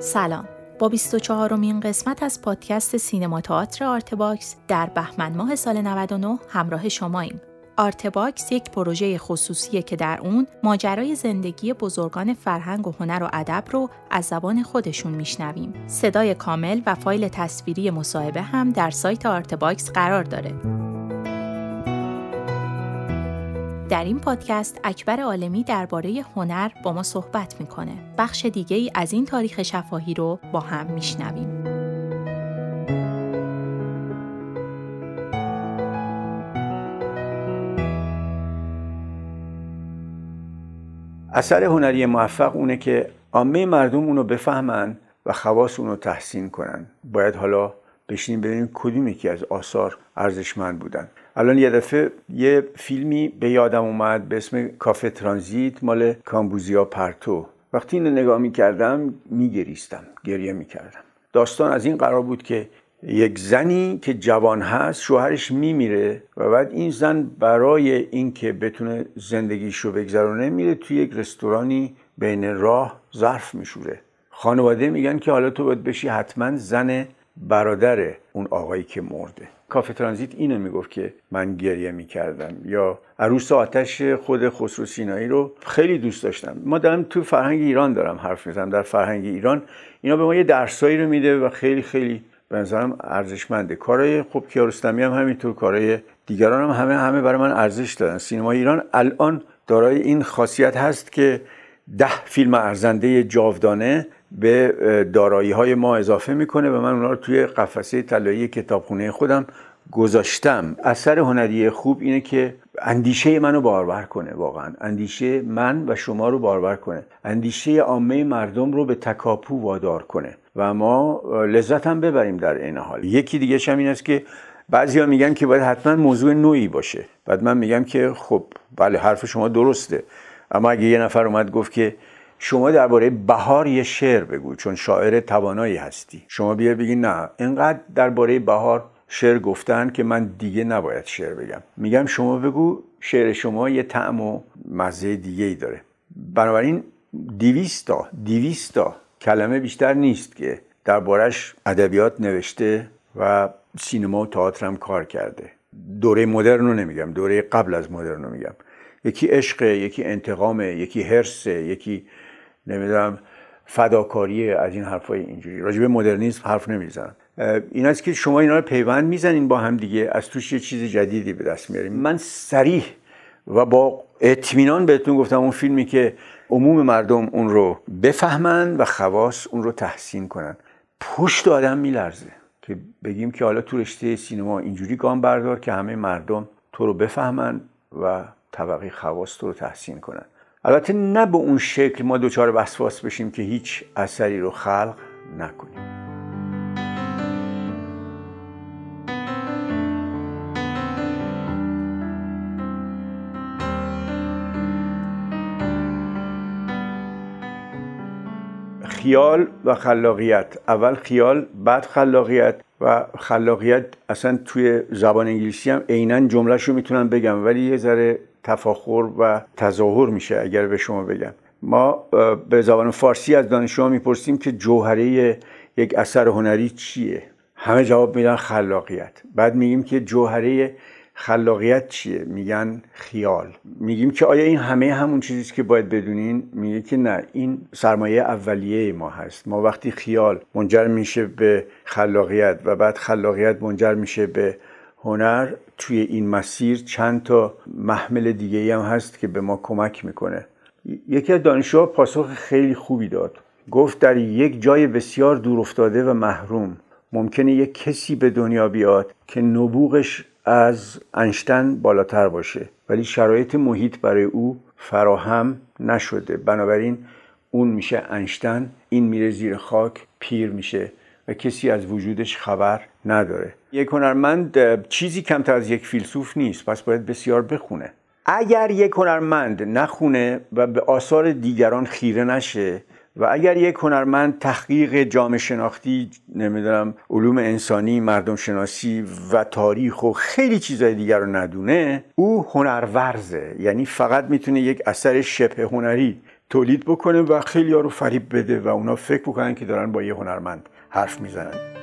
سلام با 24 مین قسمت از پادکست سینما تئاتر آرتباکس در بهمن ماه سال 99 همراه شماییم. آرتباکس یک پروژه خصوصیه که در اون ماجرای زندگی بزرگان فرهنگ و هنر و ادب رو از زبان خودشون میشنویم. صدای کامل و فایل تصویری مصاحبه هم در سایت آرتباکس قرار داره. در این پادکست اکبر عالمی درباره هنر با ما صحبت می‌کنه. بخش دیگه ای از این تاریخ شفاهی رو با هم میشنویم. اثر هنری موفق اونه که عامه مردم اونو بفهمن و خواص اونو تحسین کنن باید حالا بشینیم ببینیم کدوم یکی از آثار ارزشمند بودن الان یه دفعه یه فیلمی به یادم اومد به اسم کافه ترانزیت مال کامبوزیا پرتو. وقتی اینو نگاه می‌کردم میگریستم گریه می‌کردم. داستان از این قرار بود که یک زنی که جوان هست شوهرش میمیره و بعد این زن برای اینکه بتونه زندگیشو بگذرونه میره توی یک رستورانی بین راه ظرف میشوره. خانواده میگن که حالا تو باید بشی حتما زن برادر اون آقایی که مرده. کافه ترانزیت اینو می‌گفت که من گریه می‌کردم. یا عروس آتش خود خسرو سینایی رو خیلی دوست داشتم. ما دارم تو فرهنگ ایران دارم حرف می‌زنم. در فرهنگ ایران اینا به ما یه درسایی رو میده و خیلی خیلی به نظرم ارزشمنده. کارهای خب کیارستمی هم همینطور کارهای دیگران هم همه همه برای من ارزش دارن سینما ایران الان دارای این خاصیت هست که ده فیلم ارزنده جاودانه به دارایی های ما اضافه می‌کنه و من اونا رو توی قفسه طلایی کتابخونه خودم گذاشتم. اثر هنری خوب اینه که اندیشه منو بارور کنه واقعا. اندیشه من و شما رو بارور کنه. اندیشه عامه مردم رو به تکاپو وادار کنه و ما لذت هم ببریم در این حال. یکی دیگه هم این است که بعضیا میگن که باید حتما موضوع نوعی باشه. بعد من میگم که خب بله حرف شما درسته. اما اگه یه نفر اومد گفت که شما درباره بهار یه شعر بگو چون شاعر توانایی هستی. شما بیا بگی نه اینقدر درباره بهار شعر گفتن که من دیگه نباید شعر بگم. میگم شما بگو شعر شما یه طعم و مزه دیگه ای داره. بنابراین دیویستا دیویستا کلمه بیشتر نیست که دربارش ادبیات نوشته و سینما و تئاتر هم کار کرده. دوره مدرن رو نمیگم دوره قبل از مدرن رو میگم. یکی عشق یکی انتقام یکی حرس یکی نمی‌دونم فداکاری از این حرفای اینجوری. راجب مدرنیسم حرف نمی‌زنم. این است که شما اینا رو پیوند می‌زنین با هم دیگه از توش یه چیز جدیدی به دست میاریم من سریح و با اطمینان بهتون گفتم اون فیلمی که عموم مردم اون رو بفهمن و خواص اون رو تحسین کنن. پشت آدم میلرزه که بگیم که حالا تو رشته سینما اینجوری گام بردار که همه مردم تو رو بفهمن و طبقه خواص تو رو تحسین کنن. البته نه به اون شکل ما دوچار وسواس بشیم که هیچ اثری رو خلق نکنیم. خیال و خلاقیت. اول خیال بعد خلاقیت و خلاقیت اصلا توی زبان انگلیسی هم عینا جملهش رو می‌تونم بگم ولی یه ذره تفاخر و تظاهر میشه اگر به شما بگم. ما به زبان فارسی از دانشجوها می‌پرسیم که جوهره یک اثر هنری چیه؟ همه جواب میدن خلاقیت. بعد میگیم که جوهره خلاقیت چیه؟ میگن خیال. میگیم که آیا این همه همون چیزی که باید بدونین؟ میگه که نه این سرمایه اولیه ما هست. ما وقتی خیال منجر میشه به خلاقیت و بعد خلاقیت منجر میشه به هنر توی این مسیر چند تا محمل دیگه هم هست که به ما کمک می‌کنه. یکی از دانشجوها پاسخ خیلی خوبی داد. گفت در یک جای بسیار دور افتاده و محروم ممکنه یک کسی به دنیا بیاد که نبوغش از انشتن بالاتر باشه ولی شرایط محیط برای او فراهم نشده. بنابراین اون میشه انشتن این میره زیر خاک پیر میشه و کسی از وجودش خبر نداره. یک هنرمند چیزی کمتر از یک فیلسوف نیست پس باید بسیار بخونه. اگر یک هنرمند نخونه و به آثار دیگران خیره نشه و اگر یک هنرمند تحقیق جامعه شناختی نمی‌دونم علوم انسانی مردم شناسی و تاریخ و خیلی چیزهای دیگر رو ندونه او هنرورزه. یعنی فقط می‌تونه یک اثر شبه هنری تولید بکنه و خیلی ها رو فریب بده و اونا فکر بکنن که دارن با یه هنرمند حرف می‌زنن.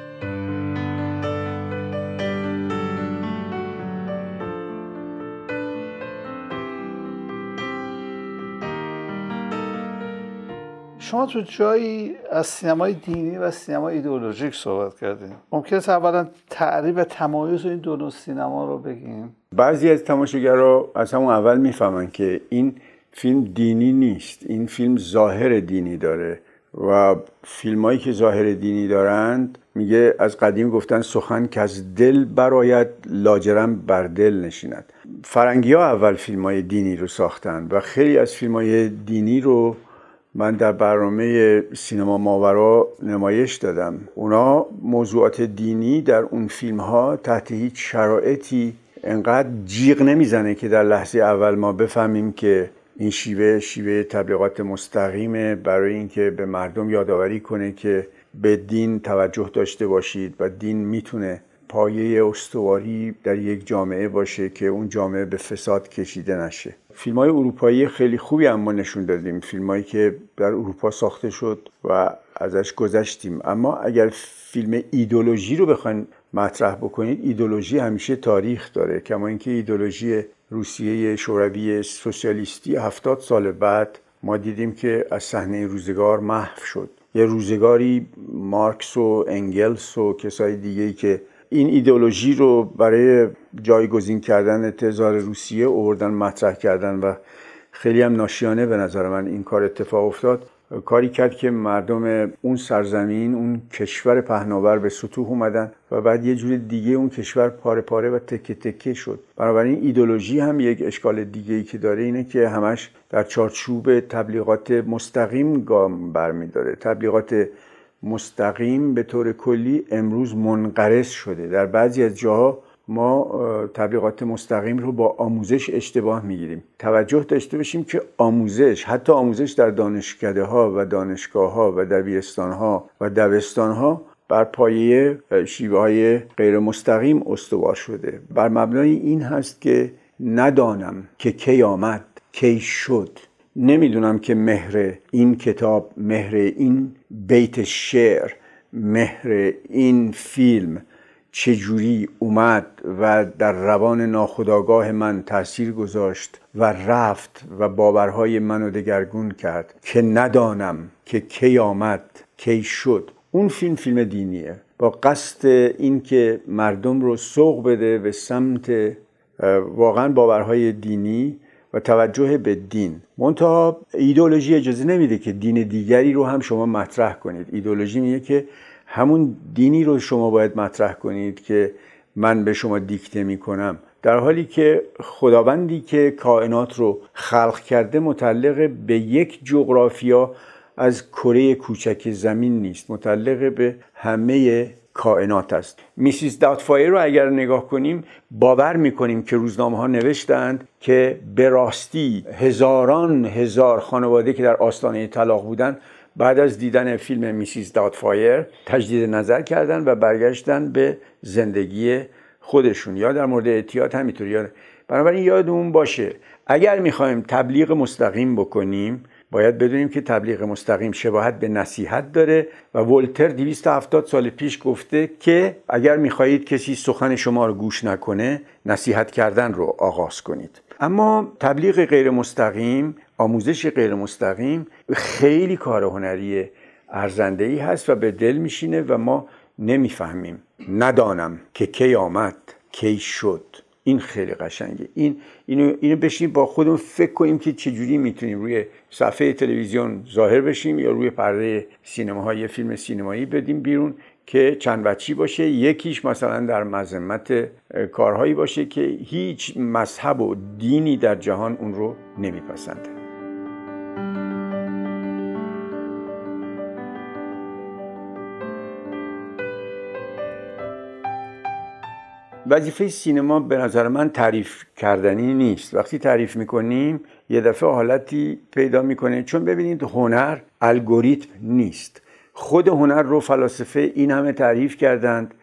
شما تو جایی از سینمای دینی و سینمای ایدئولوژیک صحبت کردیم ممکنه اولا تعریف تمایز این دو نوع سینما رو بگیم بعضی از تماشاگرها از همون اول می‌فهمن که این فیلم دینی نیست این فیلم ظاهر دینی داره و فیلمایی که ظاهر دینی دارند میگه از قدیم گفتن سخن که از دل براید لاجرم بر دل نشیند. فرنگی ها اول فیلم های دینی رو ساختن و خیلی از فیلم های دینی رو من در برنامه سینما ماورا نمایش دادم. اونا موضوعات دینی در اون فیلم ها تحت هیچ شرایطی انقدر جیغ نمی‌زنه که در لحظه اول ما بفهمیم که این شیوه شیوه تبلیغات مستقیمه. برای اینکه به مردم یادآوری کنه که به دین توجه داشته باشید و دین می‌تونه پایه استواری در یک جامعه باشه که اون جامعه به فساد کشیده نشه. فیلم های اروپایی خیلی خوبی هم ما نشون دادیم. فیلم هایی که در اروپا ساخته شد و ازش گذشتیم. اما اگر فیلم ایدولوژی رو بخواین مطرح بکنید ایدولوژی همیشه تاریخ داره. کما اینکه ایدولوژی روسیه شوروی سوسیالیستی هفتاد سال بعد ما دیدیم که از صحنه روزگار محو شد. یه روزگاری مارکس و انگلس و کسای دیگه ای که این ایدئولوژی رو برای جایگزین کردن تزار روسیه اووردن مطرح کردن و خیلی هم ناشیانه به نظر من این کار اتفاق افتاد. کاری کرد که مردم اون سرزمین اون کشور پهناور به سطوح اومدن و بعد یه جور دیگه اون کشور پاره پاره و تکه تکه شد. بنابراین ایدولوژی هم یک اشکال دیگه ای که داره اینه که همش در چارچوب تبلیغات مستقیم گام برمیداره. تبلیغات مستقیم به طور کلی امروز منقرض شده. در بعضی از جاها ما تبلیغات مستقیم رو با آموزش اشتباه می‌گیریم. توجه داشته باشیم که آموزش حتی آموزش در دانشکده ها و دانشگاه ها و دبیرستان ها و دبستان ها بر پایه شیوه های غیر مستقیم استوار شده. بر مبنای این هست که ندانم که کی آمد کی شد. نمی‌دونم که مهر این کتاب مهر این بیت شعر مهر این فیلم چجوری اومد و در روان ناخداگاه من تاثیر گذاشت و رفت و باورهای منو دگرگون کرد که ندانم که کی آمد کی شد. اون فیلم فیلم دینیه. با قصد اینکه مردم رو سوق بده به سمت واقعا باورهای دینی توجه به دین. منتها ایدولوژی اجازه نمیده که دین دیگری رو هم شما مطرح کنید. ایدولوژی میگه که همون دینی رو شما باید مطرح کنید که من به شما دیکته می‌کنم. در حالی که خداوندی که کائنات رو خلق کرده متعلق به یک جغرافیا از کره کوچک زمین نیست. متعلق به همه کائنات است. میسیس داتفایر رو اگر نگاه کنیم باور می‌کنیم که روزنامه ها نوشتند که به راستی هزاران هزار خانواده که در آستانه طلاق بودند بعد از دیدن فیلم میسیس داتفایر تجدید نظر کردن و برگشتن به زندگی خودشون. یا در مورد اعتیاد همینطور یاد بنابراین یادمون باشه اگر می‌خوایم تبلیغ مستقیم بکنیم باید بدونیم که تبلیغ مستقیم شباهت به نصیحت داره و ولتر 270 سال پیش گفته که اگر می‌خواهید کسی سخن شما رو گوش نکنه نصیحت کردن رو آغاز کنید. اما تبلیغ غیر مستقیم آموزش غیر مستقیم خیلی کار هنری ارزنده ای هست و به دل میشینه و ما نمی‌فهمیم. ندانم که کی آمد کی شد. این خیلی قشنگه. این اینو اینو بشیم با خودمون فکر کنیم که چجوری می‌تونیم روی صفحه تلویزیون ظاهر بشیم یا روی پرده سینما یه فیلم سینمایی بدیم بیرون که چند وچی باشه. یکیش مثلا در مذمت کارهایی باشه که هیچ مذهب و دینی در جهان اون رو نمیپسنده. وظیفه سینما به نظر من تعریف کردنی نیست. وقتی تعریف می‌کنیم یه دفعه حالتی پیدا می‌کنه. چون ببینید هنر الگوریتم نیست. خود هنر رو فلاسفه این همه تعریف کردند.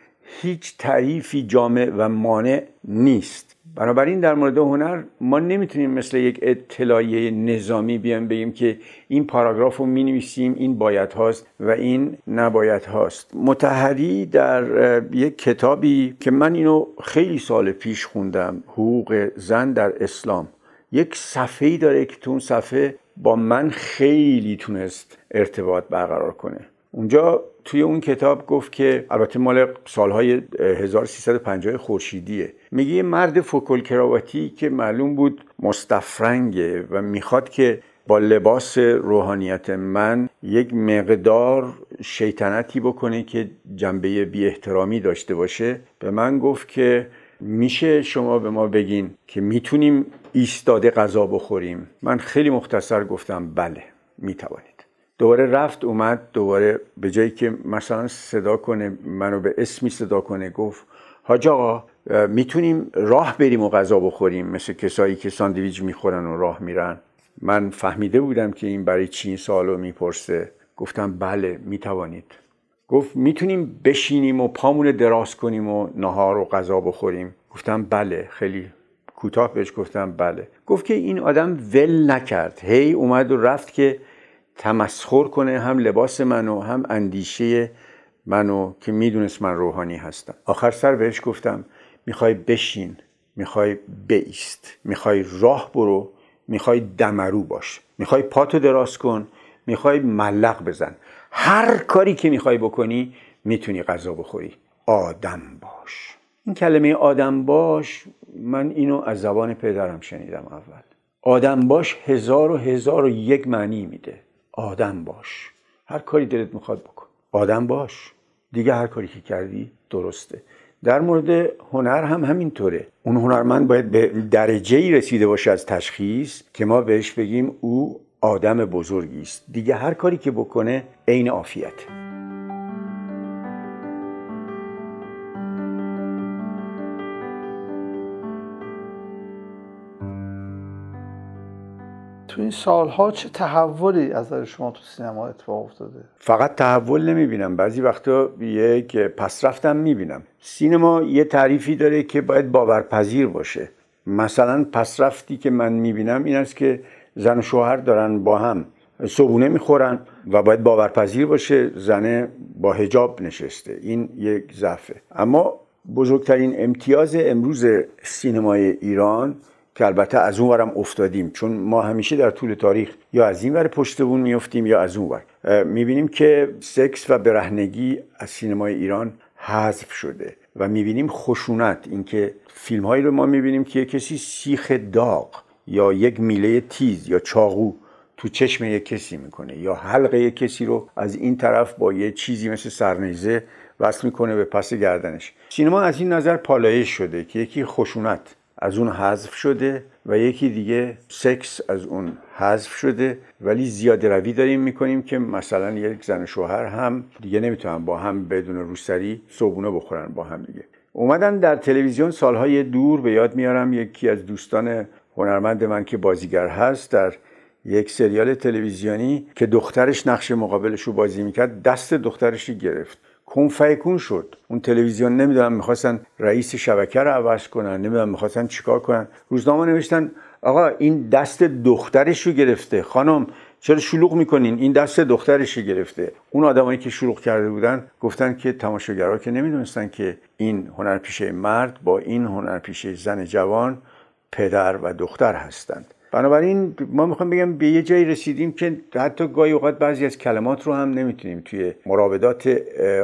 هیچ تعریفی جامع و مانع نیست. بنابراین در مورد هنر ما نمی‌تونیم مثل یک اطلاعیه نظامی بیان بگیم که این پاراگراف رو می نویسیم این باید هاست و این نباید هاست. متحری در یک کتابی که من اینو خیلی سال پیش خوندم حقوق زن در اسلام. یک صفحه داره که تو اون صفحه با من خیلی تونست ارتباط برقرار کنه. اونجا توی اون کتاب گفت که البته مال سالهای 1350 خورشیدیه. میگه یه مرد فوکل کراواتی که معلوم بود مستفرنگه و می‌خواد که با لباس روحانیت من یک مقدار شیطنتی بکنه که جنبه بی احترامی داشته باشه. به من گفت که میشه شما به ما بگین که می‌تونیم ایستاده غذا بخوریم. من خیلی مختصر گفتم بله می‌توانید. دوباره رفت اومد دوباره به جایی که مثلا صدا کنه منو به اسمی صدا کنه گفت حاج آقا می‌تونیم راه بریم و غذا بخوریم مثل کسایی که ساندویچ می‌خورن و راه میرن. من فهمیده بودم که این برای چی این سوالو می‌پرسه. گفتم بله می‌توانید. گفت می‌تونیم بشینیم و پامون دراز کنیم و نهار و غذا بخوریم. گفتم بله. خیلی کوتاه بهش گفتم بله. گفت که این آدم ول نکرد. هی اومد و رفت که تمسخر کنه هم لباس منو هم اندیشه منو که می‌دونست من روحانی هستم. آخر سر بهش گفتم می‌خوای بشین می‌خوای بیست می‌خوای راه برو می‌خوای دمرو باش می‌خوای پاتو دراز کن می‌خوای ملق بزن. هر کاری که می‌خوای بکنی می‌تونی غذا بخوری. آدم باش. این کلمه آدم باش من اینو از زبان پدرم شنیدم اول. آدم باش هزار و هزار و یک معنی میده. آدم باش. هر کاری دلت می‌خواد بکن. آدم باش. دیگه هر کاری که کردی درسته. در مورد هنر هم همینطوره. اون هنرمند باید به درجه ای رسیده باشه از تشخیص که ما بهش بگیم او آدم بزرگی است. دیگه هر کاری که بکنه عین عافیت. تو این سالها چه تحولی از نظر شما تو سینما اتفاق افتاده؟ فقط تحول نمی‌بینم. بعضی وقتا یک پسرفتم می‌بینم. سینما یه تعریفی داره که باید باورپذیر باشه. مثلا پسرفتی که من می‌بینم این است که زن و شوهر دارن با هم صبونه می‌خورن و باید باورپذیر باشه زنه با هجاب نشسته. این یک ضعفه. اما بزرگترین امتیاز امروز سینمای ایران که البته از اون ورم افتادیم چون ما همیشه در طول تاریخ یا از این ور پشت بون میفتیم یا از اون ور. می‌بینیم که سکس و برهنگی از سینمای ایران حذف شده و می‌بینیم خشونت. اینکه فیلم هایی رو ما می‌بینیم که کسی سیخ داغ یا یک میله تیز یا چاقو تو چشم یک کسی می‌کنه یا حلقه یک کسی رو از این طرف با یه چیزی مثل سرنیزه وصل می‌کنه به پس گردنش. سینما از این نظر پالایش شده که یکی خشونت. از اون حذف شده و یکی دیگه سکس از اون حذف شده. ولی زیاده روی داریم می‌کنیم که مثلا یک زن شوهر هم دیگه نمی‌تونن با هم بدون روسری صبونه بخورن با هم دیگه. اومدن در تلویزیون سالهای دور به یاد میارم یکی از دوستان هنرمند من که بازیگر هست در یک سریال تلویزیونی که دخترش نقش مقابلش رو بازی می‌کرد دست دخترش گرفت. کنفیکون شد. اون تلویزیون نمی‌دونم می‌خواستن رئیس شبکه رو عوض کنن نمی‌دونم می‌خواستن چیکار کنن. روزنامه نوشتن آقا این دست دخترش رو گرفته. خانم چرا شلوغ می‌کنین؟ این دست دخترش گرفته. اون آدمایی که شلوغ کرده بودن گفتن که تماشاگرها که نمی‌دونستن که این هنرپیشه مرد با این هنرپیشه زن جوان پدر و دختر هستند. بنابراین ما می‌خوام بگم به یه جایی رسیدیم که حتی گاهی اوقات بعضی از کلمات رو هم نمی‌تونیم توی مراودات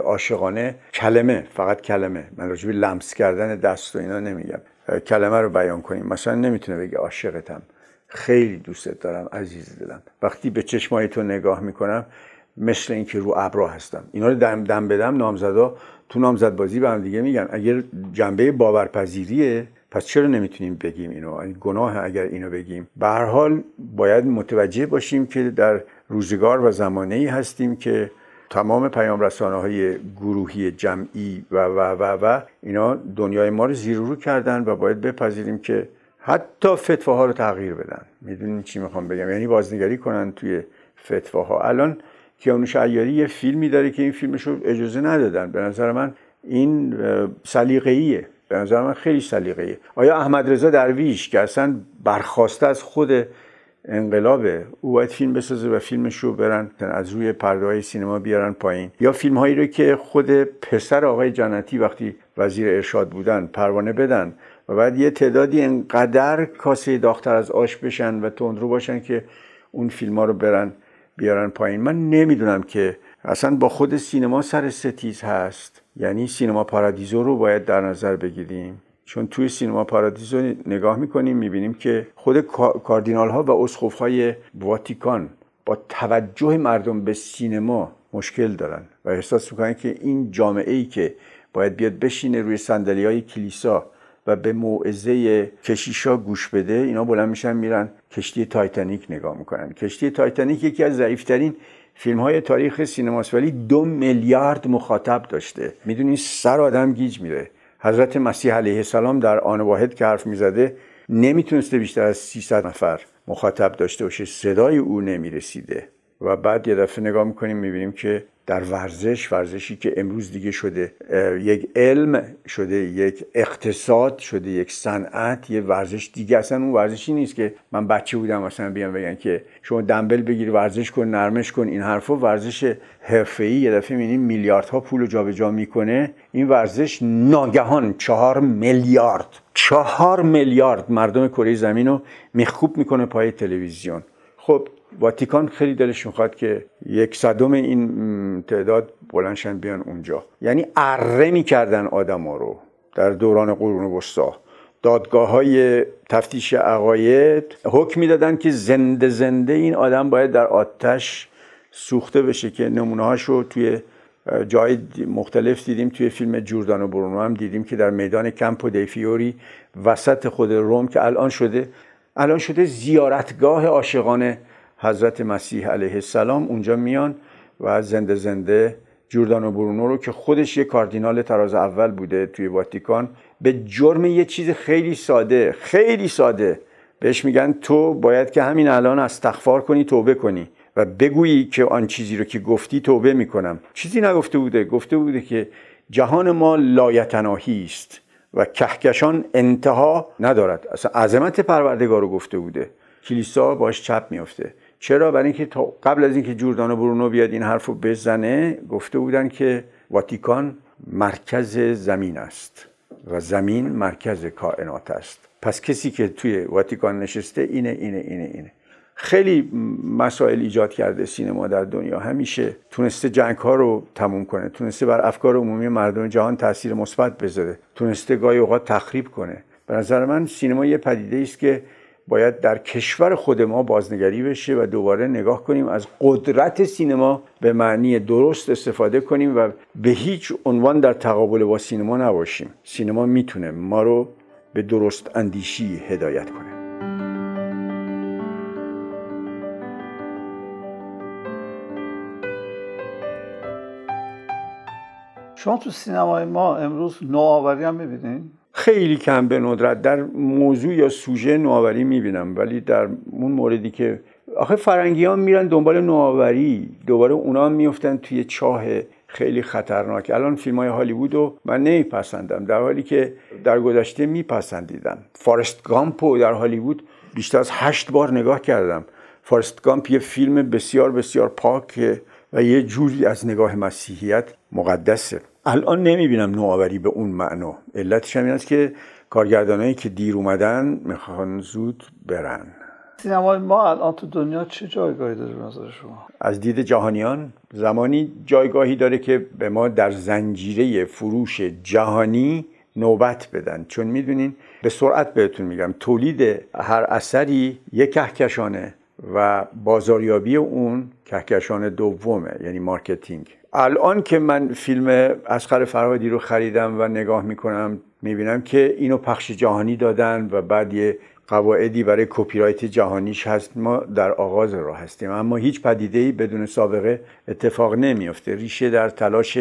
عاشقانه کلمه فقط کلمه. من راجع به لمس کردن دست و اینا نمیگم. کلمه رو بیان کنیم. مثلا نمی‌تونه بگه عاشقتم خیلی دوستت دارم عزیز دلم. وقتی به چشمای تو نگاه می‌کنم مثل اینکه رو ابرا هستم. اینا رو دم دم بدم نامزدا تو نامزد بازی به هم دیگه میگن. اگر جنبه باورپذیریه پس چرا نمی‌تونیم بگیم اینو؟ گناه اگر اینو بگیم. به هر حال باید متوجه باشیم که در روزگار و زمانه ای هستیم که تمام پیام رسانه های گروهی جمعی و و و و اینا دنیای ما رو زیر رو کردن و باید بپذیریم که حتی فتواها رو تغییر بدن. می‌دونین چی می‌خوام بگم؟ یعنی بازنگری کنن توی فتواها. الان کیانوش عیاری یه فیلمی داره که این فیلمش رو اجازه ندادن. به نظر من این سلیقه‌ایه. به نظر من خیلی سلیقه آیا احمد رضا درویش که اصلا برخواسته از خود انقلابه او باید فیلم بسازه و فیلمش رو برن از روی پرده های سینما بیارن پایین؟ یا فیلم هایی رو که خود پسر آقای جنتی وقتی وزیر ارشاد بودن پروانه بدن و بعد یه تعدادی انقدر کاسه داختر از آش بشن و تندرو باشن که اون فیلم ها رو برن بیارن پایین؟ من نمی‌دونم که اصلا با خود سینما سر ستیز هست. یعنی سینما پارادیزو رو باید در نظر بگیریم. چون توی سینما پارادیزو نگاه می‌کنیم می‌بینیم که خود کاردینال ها و اسقف های واتیکان با توجه مردم به سینما مشکل دارن و احساس می‌کنن که این جامعه ای که باید بیاد بشینه روی صندلی های کلیسا و به موعظه کشیشا گوش بده اینا بلند میشن میرن کشتی تایتانیک نگاه می‌کنن. کشتی تایتانیک یکی از ضعیفترین فیلم های تاریخ سینماست ولی دو میلیارد مخاطب داشته. می‌دونی سر آدم گیج میره. حضرت مسیح علیه السلام در آن واحد که حرف می‌زده نمی‌تونسته بیشتر از 300 نفر مخاطب داشته باشه. صدای او نمی‌رسیده. و بعد یه دفعه نگاه می‌کنیم می‌بینیم که در ورزش ورزشی که امروز دیگه شده یک علم شده یک اقتصاد شده یک صنعت یه ورزش دیگه. اصلا اون ورزشی نیست که من بچه بودم مثلا بیان بگن که شما دنبل بگیر ورزش کن نرمش کن این حرفا. ورزش حرفه‌ای یه دفعه می‌بینیم میلیاردها پول جابجا می‌کنه. این ورزش ناگهان چهار میلیارد چهار میلیارد مردم کره زمین رو میخوب می‌کنه پای تلویزیون. خب واتیکان خیلی دلش می‌خواد که یک صدم این تعداد بلنشن بیان اونجا. یعنی اره می‌کردن آدم ها رو در دوران قرون وسطا. دادگاه های تفتیش عقاید حکم می‌دادن که زنده زنده این آدم باید در آتش سوخته بشه که نمونه رو توی جای مختلف دیدیم توی فیلم جوردانو برونو هم دیدیم که در میدان کمپو دیفیوری وسط خود روم که الان شده الان شده زیارتگاه عاشقانه حضرت مسیح علیه السلام اونجا میان و زنده زنده جوردانو برونو رو که خودش یه کاردینال تراز اول بوده توی واتیکان به جرم یه چیز خیلی ساده خیلی ساده. بهش میگن تو باید که همین الان استغفار کنی توبه کنی و بگویی که آن چیزی رو که گفتی توبه می‌کنم. چیزی نگفته بوده گفته بوده که جهان ما لایتناهی است و کهکشان انتها ندارد. اصلا عظمت پروردگار رو گفته بوده. کلیسا باش چپ میافته. چرا؟ برای اینکه قبل از اینکه جوردانو برونو بیاد این حرف رو بزنه گفته بودن که واتیکان مرکز زمین است و زمین مرکز کائنات است. پس کسی که توی واتیکان نشسته اینه اینه اینه اینه. خیلی مسائل ایجاد کرده سینما در دنیا. همیشه تونسته جنگ ها رو تموم کنه تونسته بر افکار عمومی مردم جهان تاثیر مثبت بذاره تونسته گاهی اوقات تخریب کنه. به نظر من سینما یه پدیده است که باید در کشور خود ما بازنگری بشه و دوباره نگاه کنیم از قدرت سینما به معنی درست استفاده کنیم و به هیچ عنوان در تقابل با سینما نباشیم سینما می‌تونه ما رو به درست اندیشی هدایت کنه شما تو سینمای ما امروز نوآوری هم می‌بینین؟ خیلی کم به ندرت. در موضوع یا سوژه نوآوری می‌بینم ولی در اون موردی که آخه فرنگی ها میرن دنبال نوآوری دوباره اونا میفتن توی چاه خیلی خطرناک. الان فیلم های هالیوود رو من نمیپسندم در حالی که در گذشته میپسندیدم. فارست گامپو در هالیوود بیشتر از هشت بار نگاه کردم. فارست گامپ یه فیلم بسیار بسیار پاک و یه جوری از نگاه مسیحیت مقدسه. الان نمی‌بینم نوآوری به اون معنا. علتش هم این است که کارگردانایی که دیر اومدن می‌خوان زود برن. سینمای ما الان تو دنیا چه جایگاهی داره نظر شما؟ از دید جهانیان زمانی جایگاهی داره که به ما در زنجیره فروش جهانی نوبت بدن. چون می‌دونین به سرعت بهتون میگم تولید هر اثری یک کهکشانه. و بازاریابی اون کهکشان دومه یعنی marketing. الان که من فیلم اصغر فرهادی رو خریدم و نگاه می‌کنم می‌بینم که اینو پخش جهانی دادن و بعد یه قواعدی برای کپی رایت جهانیش هست ما در آغاز راه هستیم. اما هیچ پدیده‌ای بدون سابقه اتفاق نمی‌افته. ریشه در تلاش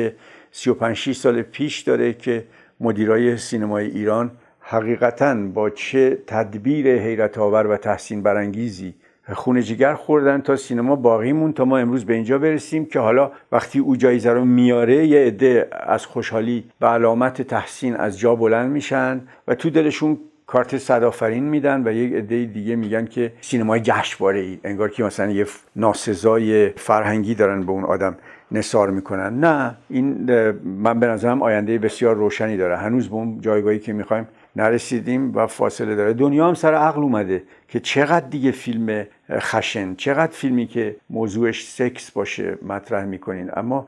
35 سال پیش داره که مدیرای سینمای ایران حقیقتا با چه تدبیر حیرت آور و تحسین برانگیزی خونه جگر خوردن تا سینما باقیمون تا ما امروز به اینجا برسیم که حالا وقتی او جایزه رو میاره یه عده از خوشحالی به علامت تحسین از جا بلند میشن و تو دلشون کارت صدافرین میدن و یک عده دیگه میگن که سینمای جشنواره ای انگار که مثلا یه ناسزای فرهنگی دارن به اون آدم نصار می‌کنن. نه این من به نظرم آینده بسیار روشنی داره. هنوز به اون جایگاهی که می‌خوایم نرسیدیم و فاصله داره. دنیا هم سر عقل اومده که چقدر دیگه فیلم خشن چقدر فیلمی که موضوعش سکس باشه مطرح می‌کنین. اما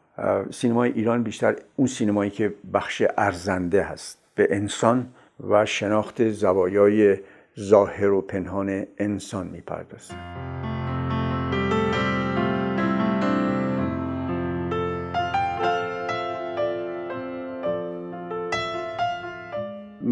سینمای ایران بیشتر اون سینمایی که بخش ارزنده هست. به انسان و شناخت زوایای ظاهر و پنهان انسان می‌پردازه.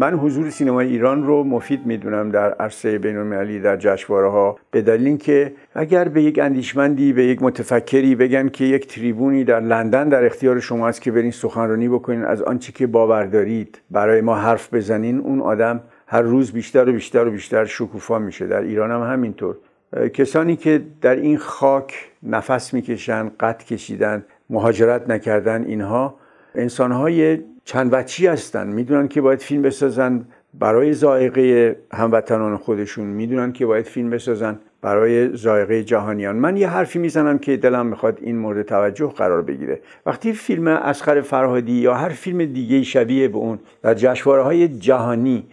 من حضور سینمای ایران رو مفید می‌دونم در عرصه بین المللی در جشنواره ها به دلیل اینکه اگر به یک اندیشمندی به یک متفکری بگن که یک تریبونی در لندن در اختیار شما است که برین سخنرانی بکنین از آنچه که باور دارید برای ما حرف بزنین اون آدم هر روز بیشتر و بیشتر و بیشتر شکوفا میشه. در ایران هم همینطور. کسانی که در این خاک نفس می‌کشن قد کشیدن مهاجرت نکردن اینها انسانهای چند وچی هستن. می‌دونن که باید فیلم بسازن برای زائقه هموطنان خودشون. می‌دونن که باید فیلم بسازن برای زائقه جهانیان. من یه حرفی می‌زنم که دلم می‌خواد این مورد توجه قرار بگیره. وقتی فیلم اسخر فرهادی یا هر فیلم دیگه شبیه به اون در جشنواره های جهانی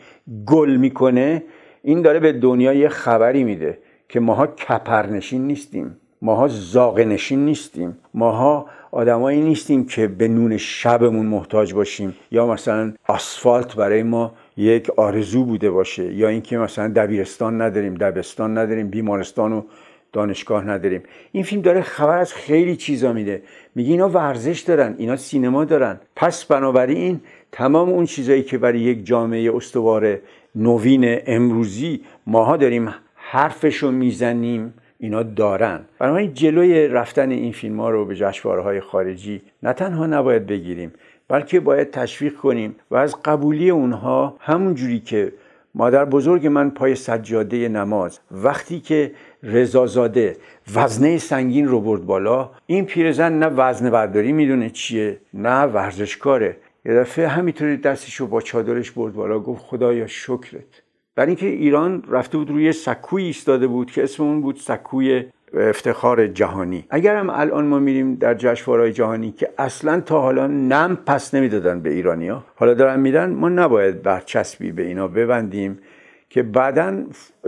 گل می‌کنه این داره به دنیا یه خبری میده که ماها کپرنشین نیستیم ماها زاغ نشین نیستیم ماها آدمایی نیستیم که به نون شبمون محتاج باشیم. یا مثلا آسفالت برای ما یک آرزو بوده باشه یا اینکه مثلا دبیرستان نداریم دبستان نداریم بیمارستان و دانشگاه نداریم. این فیلم داره خبر از خیلی چیزا میده. میگه اینا ورزش دارن اینا سینما دارن. پس بنابراین تمام اون چیزایی که برای یک جامعه استوار نوین امروزی ماها داریم حرفشو می‌زنیم. اینا دارن. بنابراین جلوی رفتن این فیلم ها رو به جشنواره های خارجی نه تنها نباید بگیریم بلکه باید تشویق کنیم و از قبولی اونها همون جوری که مادر بزرگ من پای سجاده نماز وقتی که رضازاده وزنه سنگین رو برد بالا این پیرزن نه وزن برداری می‌دونه چیه نه ورزشکاره. یه دفعه همینطوری دستش رو با چادرش برد بالا گفت خدایا شکرت. برای اینکه ایران رفته بود روی سکوی ایستاده بود که اسم اون بود سکوی افتخار جهانی. اگر هم الان ما میریم در جشنواره‌های جهانی که اصلا تا حالا نم پس نمی‌دادن به ایرانیا حالا دارن میدن ما نباید برچسبی به اینا ببندیم که بعدا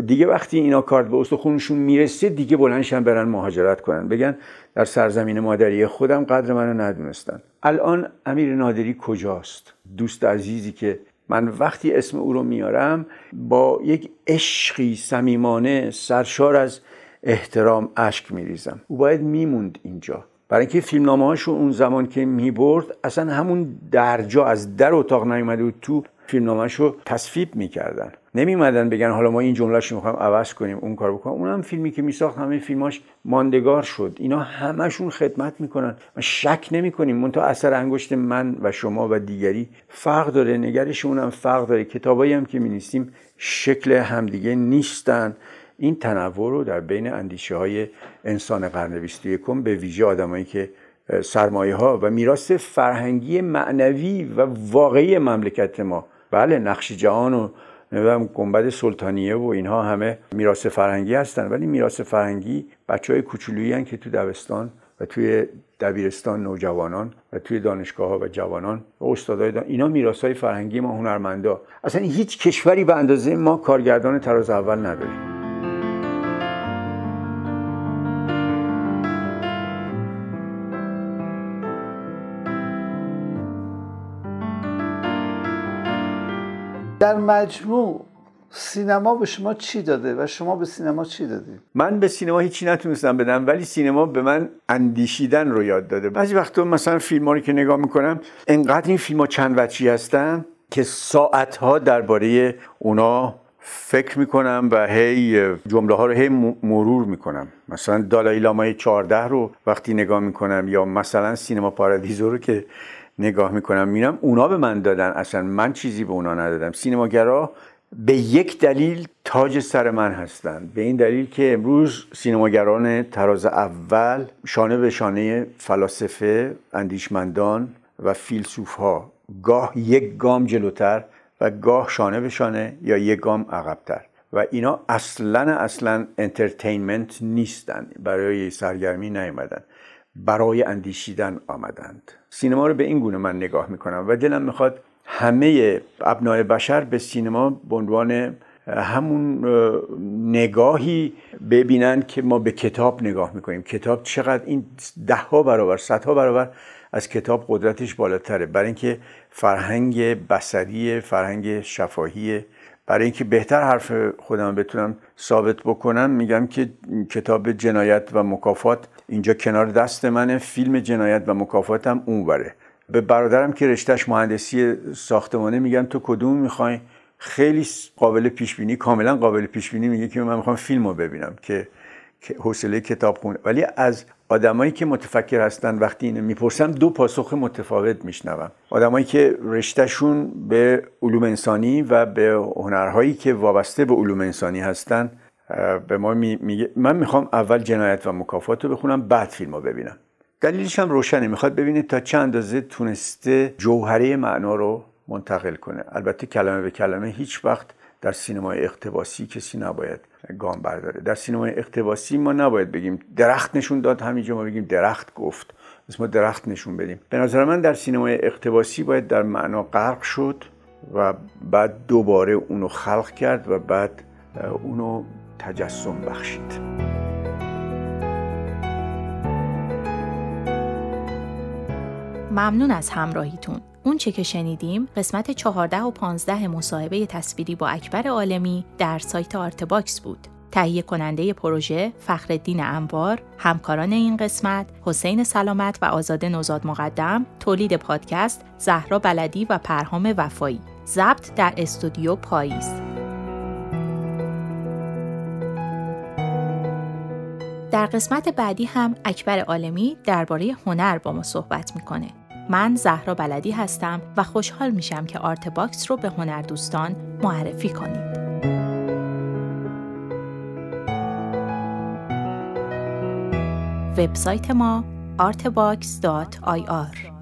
دیگه وقتی اینا کارت به استخونشون می‌رسه دیگه بلندشن برن مهاجرت کنن. بگن در سرزمین مادری خودم قدر منو ندونستن. الان امیر نادری کجاست؟ دوست عزیزی که من وقتی اسم او رو میارم با یک عشقی صمیمانه سرشار از احترام اشک میریزم. او باید میموند اینجا. برای اینکه فیلمنامه هاشو اون زمان که می‌برد اصلا همون درجا از در اتاق نیومده بود تو فیلمنامهشو تصفیب می‌کردن. نمیمدن بگن حالا ما این جملهش می‌خوایم عوض کنیم اون کار بکنیم. اونم فیلمی که میساخت همه فیلماش ماندگار شد. اینا همشون خدمت می‌کنن. ما شک نمی‌کنیم. من تا اثر انگشت من و شما و دیگری فرق داره نگرشون هم فرق داره. کتابایی هم که مینیستیم شکل همدیگه نیستن. این تنوع رو در بین اندیشه های انسان قرن 21 به ویژه آدمایی که سرمایه ها و میراث فرهنگی معنوی و واقعی مملکت ما. بله نقش جهان و نمی‌دونم گنبد سلطانیه و اینها همه میراث فرهنگی هستن ولی میراث فرهنگی بچه های کوچولویی که تو دبستان و توی دبیرستان نوجوانان و توی دانشگاه ها و جوانان و استادای دان... اینا میراث های فرهنگی ما هنرمندا. اصلا هیچ کشوری به اندازه ما کارگردان تراز اول نداریم. در مجموع سینما به شما چی داده و شما به سینما چی دادید من به سینما هیچی نتونستم بدم ولی سینما به من اندیشیدن رو یاد داده. بعضی وقتا مثلا فیلم رو که نگاه می‌کنم انقدر این فیلم ها چند وچی هستن که ساعتها درباره اونا فکر می‌کنم و هی جمله ها رو هی مرور می‌کنم. مثلا دالای لامای 14 رو وقتی نگاه می‌کنم یا مثلا سینما پارادیزو رو که نگاه می‌کنم میرم اونا به من دادن. اصلا من چیزی به اونا ندادم. سینماگرا به یک دلیل تاج سر من هستند به این دلیل که امروز سینماگران تراز اول شانه به شانه فلاسفه اندیشمندان و فیلسوف ها گاه یک گام جلوتر و گاه شانه به شانه یا یک گام عقبتر. و اینا اصلا اصلا entertainment نیستن. برای سرگرمی نیومدن. برای اندیشیدن آمدند. سینما رو به این گونه من نگاه می‌کنم و دلم می‌خواد همه ابنای بشر به سینما به عنوان همون نگاهی ببینن که ما به کتاب نگاه می‌کنیم. کتاب چقدر این ده ها برابر صدها برابر از کتاب قدرتش بالاتره. برای اینکه فرهنگ بسری فرهنگ شفاهی برای اینکه بهتر حرف خودم بتونم ثابت بکنم میگم که کتاب جنایت و مکافات اینجا کنار دست منه فیلم جنایت و مکافاتم اون بره به برادرم که رشتهش مهندسی ساختمانه میگم تو کدوم می‌خوای؟ خیلی قابل پیش بینی کاملا قابل پیش بینی میگه که من می‌خوام فیلم رو ببینم که حوصله کتاب خونه ولی از آدمایی که متفکر هستن وقتی اینو می‌پرسم دو پاسخ متفاوت میشنوم. آدمایی که رشتهشون به علوم انسانی و به هنرهایی که وابسته به علوم انسانی هستن به ما میگه من می‌خوام اول جنایت و مکافات رو بخونم بعد فیلم رو ببینم. دلیلش هم روشنه. می‌خواد ببینید تا چه اندازه تونسته جوهره معنا رو منتقل کنه. البته کلمه به کلمه هیچ وقت در سینمای اقتباسی کسی نباید گام برداره. در سینمای اقتباسی ما نباید بگیم درخت نشون داد همینجا ما بگیم درخت گفت. بس ما درخت نشون بدیم. به نظر من در سینمای اقتباسی باید در معنا غرق شد و بعد دوباره اونو خلق کرد و بعد اونو تجسم بخشید ممنون از همراهیتون اون چه که شنیدیم قسمت 14 و 15 مصاحبه تصویری با اکبر عالمی در سایت آرتباکس بود. تهیه کننده پروژه فخرالدین انوار، همکاران این قسمت حسین سلامت و آزاده نوزاد مقدم، تولید پادکست زهرا بلدی و پرهام وفایی. ضبط در استودیو پاییز. در قسمت بعدی هم اکبر عالمی درباره هنر با ما صحبت می‌کنه. من زهرا بلدی هستم و خوشحال میشم که آرتباکس رو به هنر دوستان معرفی کنید. وبسایت ما artbox.ir